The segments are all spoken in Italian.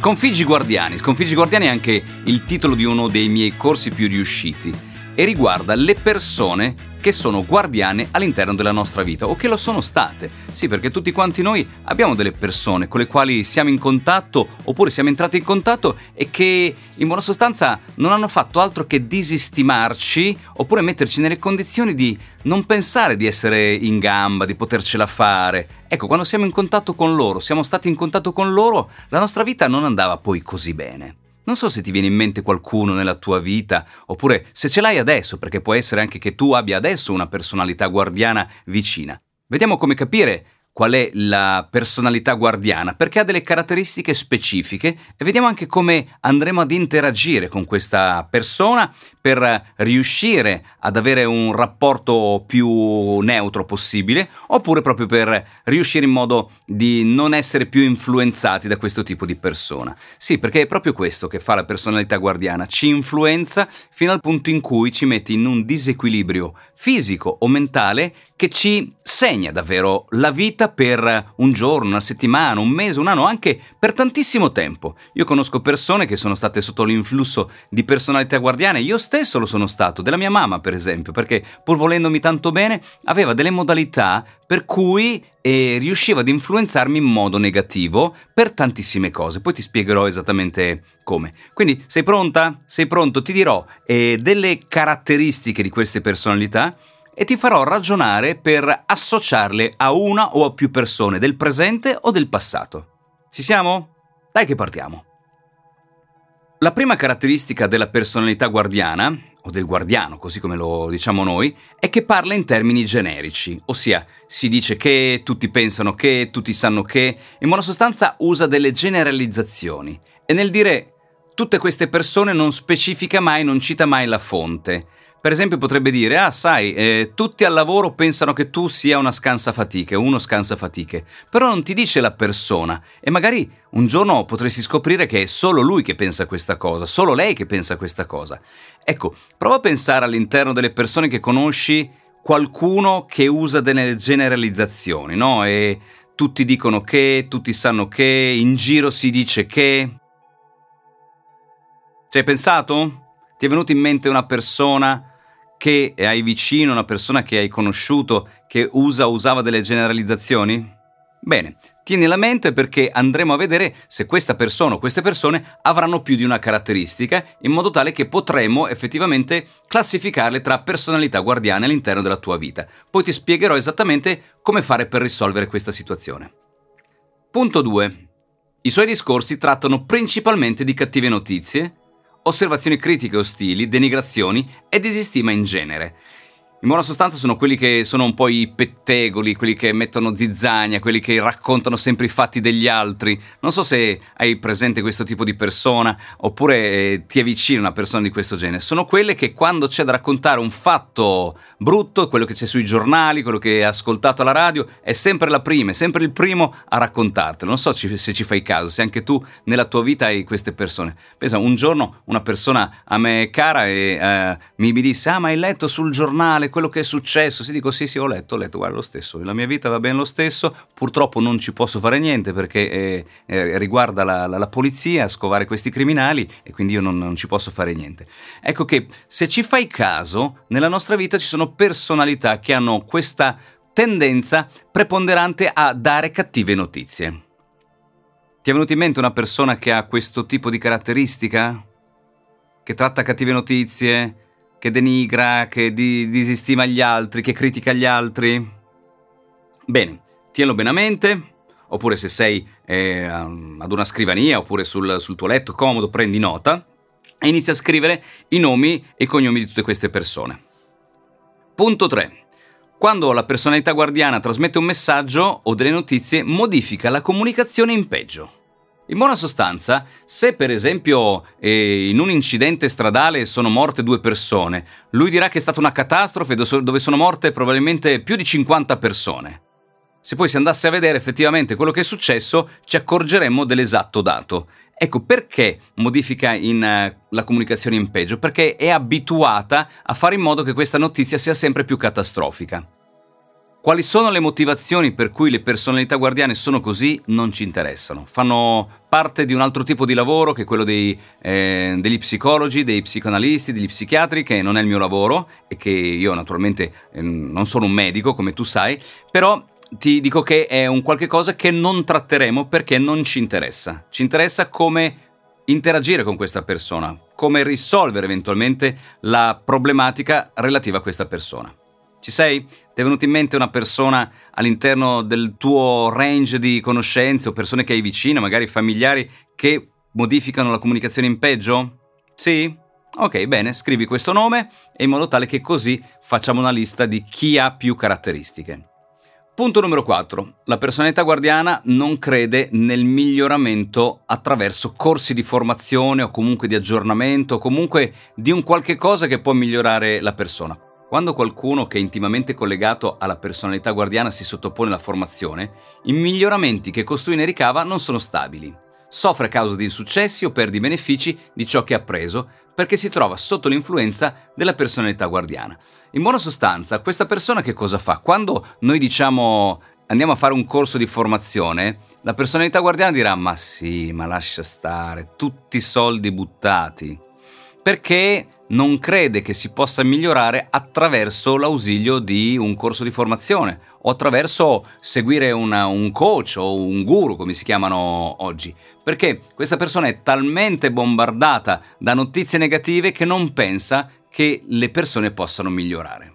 Sconfiggi Guardiani. Sconfiggi Guardiani è anche il titolo di uno dei miei corsi più riusciti e riguarda le persone che sono guardiane all'interno della nostra vita o che lo sono state. Sì, perché tutti quanti noi abbiamo delle persone con le quali siamo in contatto oppure siamo entrati in contatto e che in buona sostanza non hanno fatto altro che disestimarci oppure metterci nelle condizioni di non pensare di essere in gamba, di potercela fare. Ecco, quando siamo in contatto con loro, siamo stati in contatto con loro, la nostra vita non andava poi così bene. Non so se ti viene in mente qualcuno nella tua vita, oppure se ce l'hai adesso, perché può essere anche che tu abbia adesso una personalità guardiana vicina. Vediamo come capire qual è la personalità guardiana, perché ha delle caratteristiche specifiche e vediamo anche come andremo ad interagire con questa persona per riuscire ad avere un rapporto più neutro possibile, oppure proprio per riuscire in modo di non essere più influenzati da questo tipo di persona. Sì, perché è proprio questo che fa la personalità guardiana, ci influenza fino al punto in cui ci mette in un disequilibrio fisico o mentale che ci segna davvero la vita per un giorno, una settimana, un mese, un anno, anche per tantissimo tempo. Io conosco persone che sono state sotto l'influsso di personalità guardiane, io stesso lo sono stato, della mia mamma per esempio, perché pur volendomi tanto bene aveva delle modalità per cui eh, riusciva ad influenzarmi in modo negativo per tantissime cose. Poi ti spiegherò esattamente come. Quindi sei pronta? Sei pronto? Ti dirò eh, delle caratteristiche di queste personalità e ti farò ragionare per associarle a una o a più persone del presente o del passato. Ci siamo? Dai che partiamo. La prima caratteristica della personalità guardiana, o del guardiano, così come lo diciamo noi, è che parla in termini generici, ossia si dice che, tutti pensano che, tutti sanno che, in buona sostanza usa delle generalizzazioni e nel dire tutte queste persone non specifica mai, non cita mai la fonte. Per esempio potrebbe dire, ah sai, eh, tutti al lavoro pensano che tu sia una scansafatiche, uno scansafatiche, però non ti dice la persona e magari un giorno potresti scoprire che è solo lui che pensa questa cosa, solo lei che pensa questa cosa. Ecco, prova a pensare all'interno delle persone che conosci qualcuno che usa delle generalizzazioni, no? E tutti dicono che, tutti sanno che, in giro si dice che... Ci hai pensato? Ti è venuta in mente una persona che hai vicino, una persona che hai conosciuto, che usa o usava delle generalizzazioni? Bene, tieni la mente perché andremo a vedere se questa persona o queste persone avranno più di una caratteristica, in modo tale che potremo effettivamente classificarle tra personalità guardiane all'interno della tua vita. Poi ti spiegherò esattamente come fare per risolvere questa situazione. Punto 2. I suoi discorsi trattano principalmente di cattive notizie, osservazioni critiche ostili, denigrazioni e disistima in genere. In buona sostanza sono quelli che sono un po' i pettegoli, quelli che mettono zizzania, quelli che raccontano sempre i fatti degli altri. Non so se hai presente questo tipo di persona oppure eh, ti avvicini una persona di questo genere. Sono quelle che quando c'è da raccontare un fatto brutto, quello che c'è sui giornali, quello che hai ascoltato alla radio, è sempre la prima, è sempre il primo a raccontartelo. Non so se ci fai caso, se anche tu nella tua vita hai queste persone. Pensa, un giorno una persona a me cara e eh, mi disse, ah ma hai letto sul giornale quello che è successo? Si dico sì sì ho letto, ho letto, guarda lo stesso, la mia vita va bene lo stesso, purtroppo non ci posso fare niente perché eh, eh, riguarda la, la, la, polizia, scovare questi criminali e quindi io non, non ci posso fare niente. Ecco che se ci fai caso, nella nostra vita ci sono personalità che hanno questa tendenza preponderante a dare cattive notizie. Ti è venuta in mente una persona che ha questo tipo di caratteristica? Che tratta cattive notizie, che denigra, che di- disistima gli altri, che critica gli altri. Bene, tienilo bene a mente, oppure se sei eh, ad una scrivania oppure sul, sul tuo letto comodo, prendi nota e inizia a scrivere i nomi e i cognomi di tutte queste persone. Punto 3. Quando la personalità guardiana trasmette un messaggio o delle notizie, modifica la comunicazione in peggio. In buona sostanza, se per esempio eh, in un incidente stradale sono morte due persone, lui dirà che è stata una catastrofe dove sono morte probabilmente più di 50 persone. Se poi si andasse a vedere effettivamente quello che è successo, ci accorgeremmo dell'esatto dato. Ecco perché modifica in, uh, la comunicazione in peggio, perché è abituata a fare in modo che questa notizia sia sempre più catastrofica. Quali sono le motivazioni per cui le personalità guardiane sono così non ci interessano. Fanno parte di un altro tipo di lavoro che è quello dei, eh, degli psicologi, dei psicoanalisti, degli psichiatri, che non è il mio lavoro e che io naturalmente eh, non sono un medico come tu sai, però ti dico che è un qualche cosa che non tratteremo perché non ci interessa. Ci interessa come interagire con questa persona, come risolvere eventualmente la problematica relativa a questa persona. Ci sei? Ti è venuta in mente una persona all'interno del tuo range di conoscenze o persone che hai vicino, magari familiari, che modificano la comunicazione in peggio? Sì? Ok, bene, scrivi questo nome e in modo tale che così facciamo una lista di chi ha più caratteristiche. Punto numero 4. La personalità guardiana non crede nel miglioramento attraverso corsi di formazione o comunque di aggiornamento o comunque di un qualche cosa che può migliorare la persona. Quando qualcuno che è intimamente collegato alla personalità guardiana si sottopone alla formazione, i miglioramenti che costui ne ricava non sono stabili. Soffre a causa di insuccessi o perde i benefici di ciò che ha preso perché si trova sotto l'influenza della personalità guardiana. In buona sostanza, questa persona che cosa fa? Quando noi diciamo andiamo a fare un corso di formazione, la personalità guardiana dirà ma sì, ma lascia stare, tutti i soldi buttati. Perché non crede che si possa migliorare attraverso l'ausilio di un corso di formazione o attraverso seguire una, un coach o un guru, come si chiamano oggi, perché questa persona è talmente bombardata da notizie negative che non pensa che le persone possano migliorare.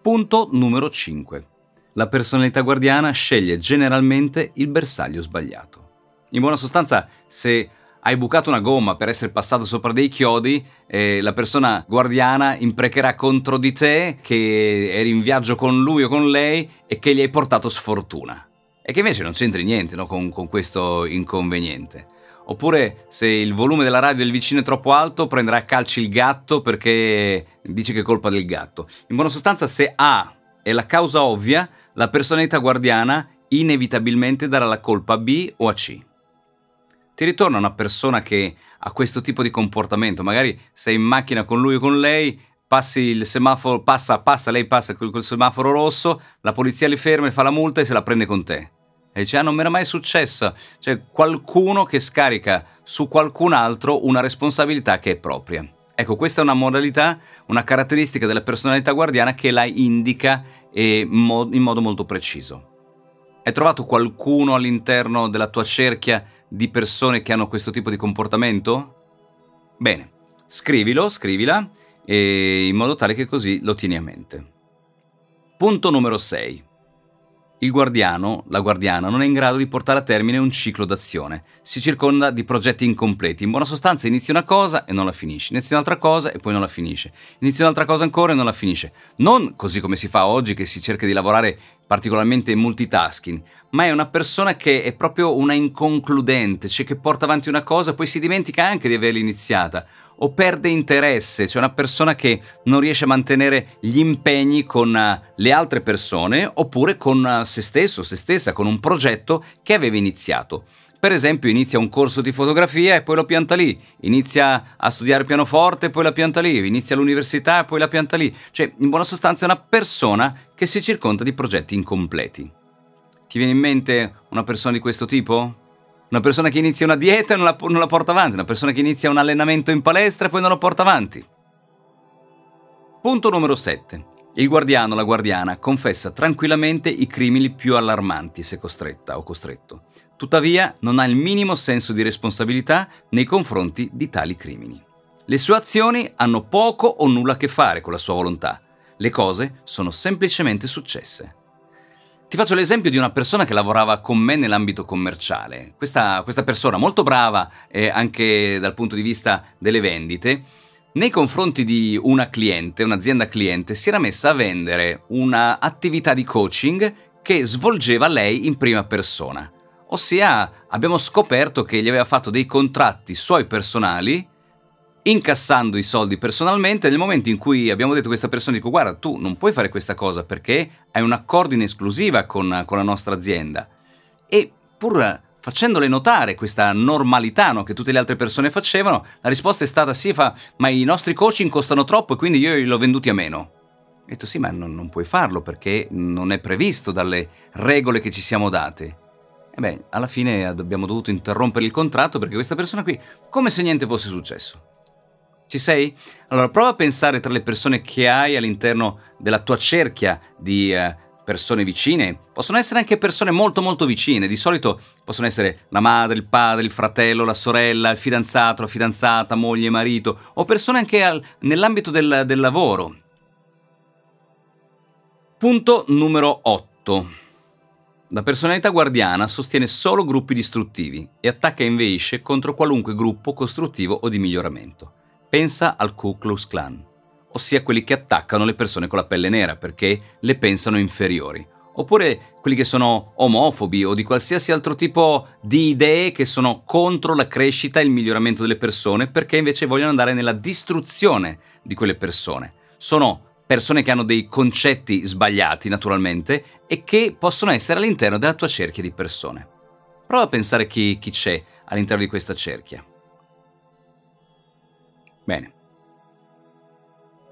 Punto numero 5. La personalità guardiana sceglie generalmente il bersaglio sbagliato. In buona sostanza, se hai bucato una gomma per essere passato sopra dei chiodi e la persona guardiana imprecherà contro di te che eri in viaggio con lui o con lei e che gli hai portato sfortuna. E che invece non c'entri niente no, con, con questo inconveniente. Oppure se il volume della radio del vicino è troppo alto, prenderà a calci il gatto perché dice che è colpa del gatto. In buona sostanza, se A è la causa ovvia, la personalità guardiana inevitabilmente darà la colpa a B o a C ti ritorna una persona che ha questo tipo di comportamento, magari sei in macchina con lui o con lei, passi il semaforo, passa, passa, lei passa col, col semaforo rosso, la polizia li ferma e fa la multa e se la prende con te. E dice, ah, non mi era mai successo. Cioè, qualcuno che scarica su qualcun altro una responsabilità che è propria. Ecco, questa è una modalità, una caratteristica della personalità guardiana che la indica in modo molto preciso. Hai trovato qualcuno all'interno della tua cerchia di persone che hanno questo tipo di comportamento? Bene, scrivilo, scrivila, in modo tale che così lo tieni a mente. Punto numero 6. Il guardiano, la guardiana, non è in grado di portare a termine un ciclo d'azione. Si circonda di progetti incompleti. In buona sostanza inizia una cosa e non la finisce. Inizia un'altra cosa e poi non la finisce. Inizia un'altra cosa ancora e non la finisce. Non così come si fa oggi che si cerca di lavorare particolarmente multitasking, ma è una persona che è proprio una inconcludente, cioè che porta avanti una cosa poi si dimentica anche di averla iniziata o perde interesse, cioè una persona che non riesce a mantenere gli impegni con eh, le altre persone oppure con eh, se stesso, se stessa, con un progetto che aveva iniziato. Per esempio inizia un corso di fotografia e poi lo pianta lì, inizia a studiare pianoforte e poi la pianta lì, inizia l'università e poi la pianta lì. Cioè, in buona sostanza è una persona che si circonda di progetti incompleti. Ti viene in mente una persona di questo tipo? Una persona che inizia una dieta e non la, non la porta avanti, una persona che inizia un allenamento in palestra e poi non lo porta avanti. Punto numero 7. Il guardiano, la guardiana, confessa tranquillamente i crimini più allarmanti se costretta o costretto. Tuttavia non ha il minimo senso di responsabilità nei confronti di tali crimini. Le sue azioni hanno poco o nulla a che fare con la sua volontà. Le cose sono semplicemente successe. Ti faccio l'esempio di una persona che lavorava con me nell'ambito commerciale. Questa, questa persona molto brava eh, anche dal punto di vista delle vendite, nei confronti di una cliente, un'azienda cliente, si era messa a vendere un'attività di coaching che svolgeva lei in prima persona. Ossia, abbiamo scoperto che gli aveva fatto dei contratti suoi personali, incassando i soldi personalmente. Nel momento in cui abbiamo detto a questa persona, dico guarda, tu non puoi fare questa cosa perché hai un accordo in esclusiva con, con la nostra azienda. E pur facendole notare questa normalità no, che tutte le altre persone facevano, la risposta è stata sì, fa, ma i nostri coaching costano troppo e quindi io li ho venduti a meno. Ho detto sì, ma non, non puoi farlo perché non è previsto dalle regole che ci siamo date. E beh, alla fine abbiamo dovuto interrompere il contratto perché questa persona qui, come se niente fosse successo. Ci sei? Allora prova a pensare tra le persone che hai all'interno della tua cerchia di eh, persone vicine, possono essere anche persone molto molto vicine, di solito possono essere la madre, il padre, il fratello, la sorella, il fidanzato, la fidanzata, moglie, marito, o persone anche al, nell'ambito del, del lavoro. Punto numero 8. La personalità guardiana sostiene solo gruppi distruttivi e attacca invece contro qualunque gruppo costruttivo o di miglioramento. Pensa al Ku Klux Klan, ossia quelli che attaccano le persone con la pelle nera perché le pensano inferiori, oppure quelli che sono omofobi o di qualsiasi altro tipo di idee che sono contro la crescita e il miglioramento delle persone perché invece vogliono andare nella distruzione di quelle persone. Sono persone che hanno dei concetti sbagliati naturalmente e che possono essere all'interno della tua cerchia di persone. Prova a pensare chi, chi c'è all'interno di questa cerchia. Bene.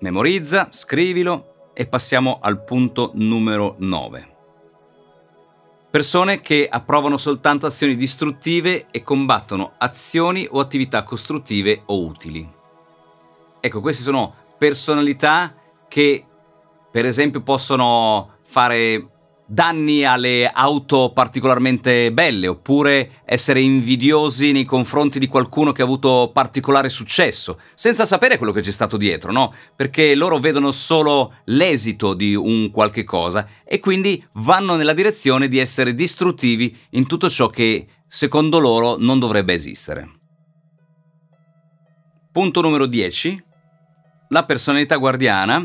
Memorizza, scrivilo e passiamo al punto numero 9. Persone che approvano soltanto azioni distruttive e combattono azioni o attività costruttive o utili. Ecco, queste sono personalità che per esempio possono fare danni alle auto particolarmente belle oppure essere invidiosi nei confronti di qualcuno che ha avuto particolare successo, senza sapere quello che c'è stato dietro, no? Perché loro vedono solo l'esito di un qualche cosa e quindi vanno nella direzione di essere distruttivi in tutto ciò che secondo loro non dovrebbe esistere. Punto numero 10. La personalità guardiana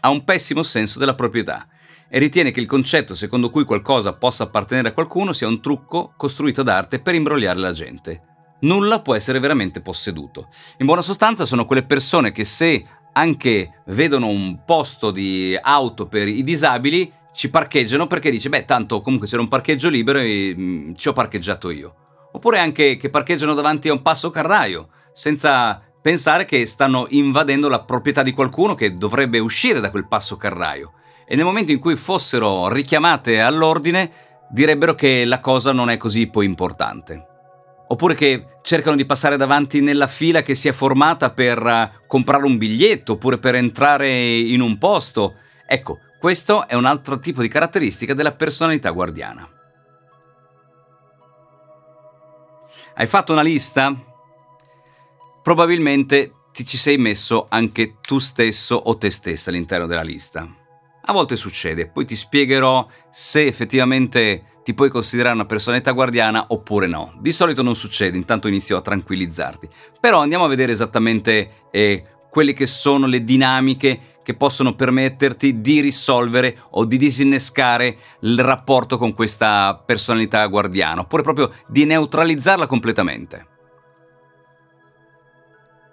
ha un pessimo senso della proprietà e ritiene che il concetto secondo cui qualcosa possa appartenere a qualcuno sia un trucco costruito ad arte per imbrogliare la gente. Nulla può essere veramente posseduto. In buona sostanza sono quelle persone che se anche vedono un posto di auto per i disabili ci parcheggiano perché dice beh tanto comunque c'era un parcheggio libero e mh, mm, ci ho parcheggiato io. Oppure anche che parcheggiano davanti a un passo carraio senza pensare che stanno invadendo la proprietà di qualcuno che dovrebbe uscire da quel passo carraio e nel momento in cui fossero richiamate all'ordine direbbero che la cosa non è così poi importante. Oppure che cercano di passare davanti nella fila che si è formata per eh, comprare un biglietto oppure per entrare in un posto. Ecco, questo è un altro tipo di caratteristica della personalità guardiana. Hai fatto una lista? Probabilmente ti ci sei messo anche tu stesso o te stessa all'interno della lista. A volte succede, poi ti spiegherò se effettivamente ti puoi considerare una personalità guardiana oppure no. Di solito non succede, intanto inizio a tranquillizzarti. Però andiamo a vedere esattamente eh, quelle che sono le dinamiche che possono permetterti di risolvere o di disinnescare il rapporto con questa personalità guardiana, oppure proprio di neutralizzarla completamente.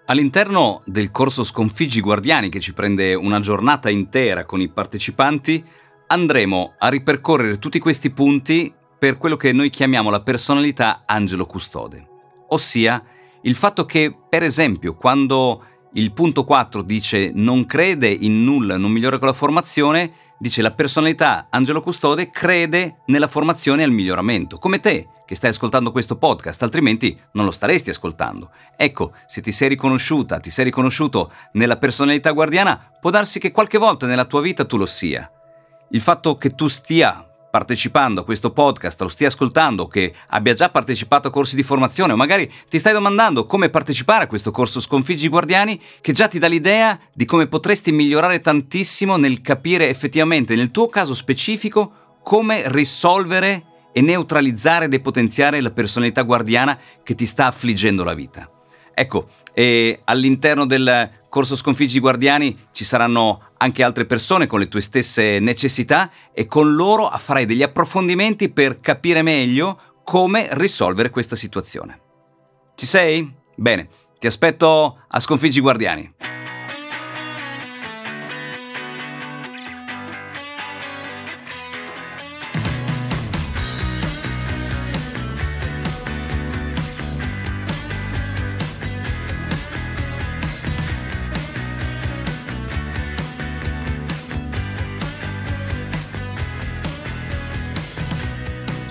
All'interno del corso Sconfiggi Guardiani, che ci prende una giornata intera con i partecipanti, andremo a ripercorrere tutti questi punti per quello che noi chiamiamo la personalità angelo custode. Ossia, il fatto che, per esempio, quando il punto 4 dice non crede in nulla, non migliora con la formazione, dice la personalità angelo custode crede nella formazione e al miglioramento, come te che stai ascoltando questo podcast, altrimenti non lo staresti ascoltando. Ecco, se ti sei riconosciuta, ti sei riconosciuto nella personalità guardiana, può darsi che qualche volta nella tua vita tu lo sia. Il fatto che tu stia partecipando a questo podcast, lo stia ascoltando, che abbia già partecipato a corsi di formazione o magari ti stai domandando come partecipare a questo corso Sconfiggi Guardiani, che già ti dà l'idea di come potresti migliorare tantissimo nel capire effettivamente, nel tuo caso specifico, come risolvere e neutralizzare e depotenziare la personalità guardiana che ti sta affliggendo la vita. Ecco, all'interno del corso Sconfiggi Guardiani ci saranno anche altre persone con le tue stesse necessità e con loro farai degli approfondimenti per capire meglio come risolvere questa situazione. Ci sei? Bene, ti aspetto a Sconfiggi Guardiani.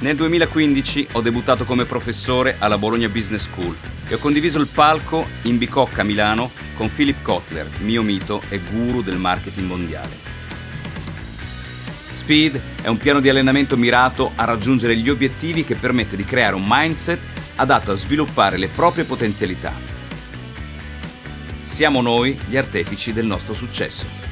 Nel 2015 ho debuttato come professore alla Bologna Business School e ho condiviso il palco in Bicocca, Milano, con Philip Kotler, mio mito e guru del marketing mondiale. Speed è un piano di allenamento mirato a raggiungere gli obiettivi che permette di creare un mindset adatto a sviluppare le proprie potenzialità. Siamo noi gli artefici del nostro successo.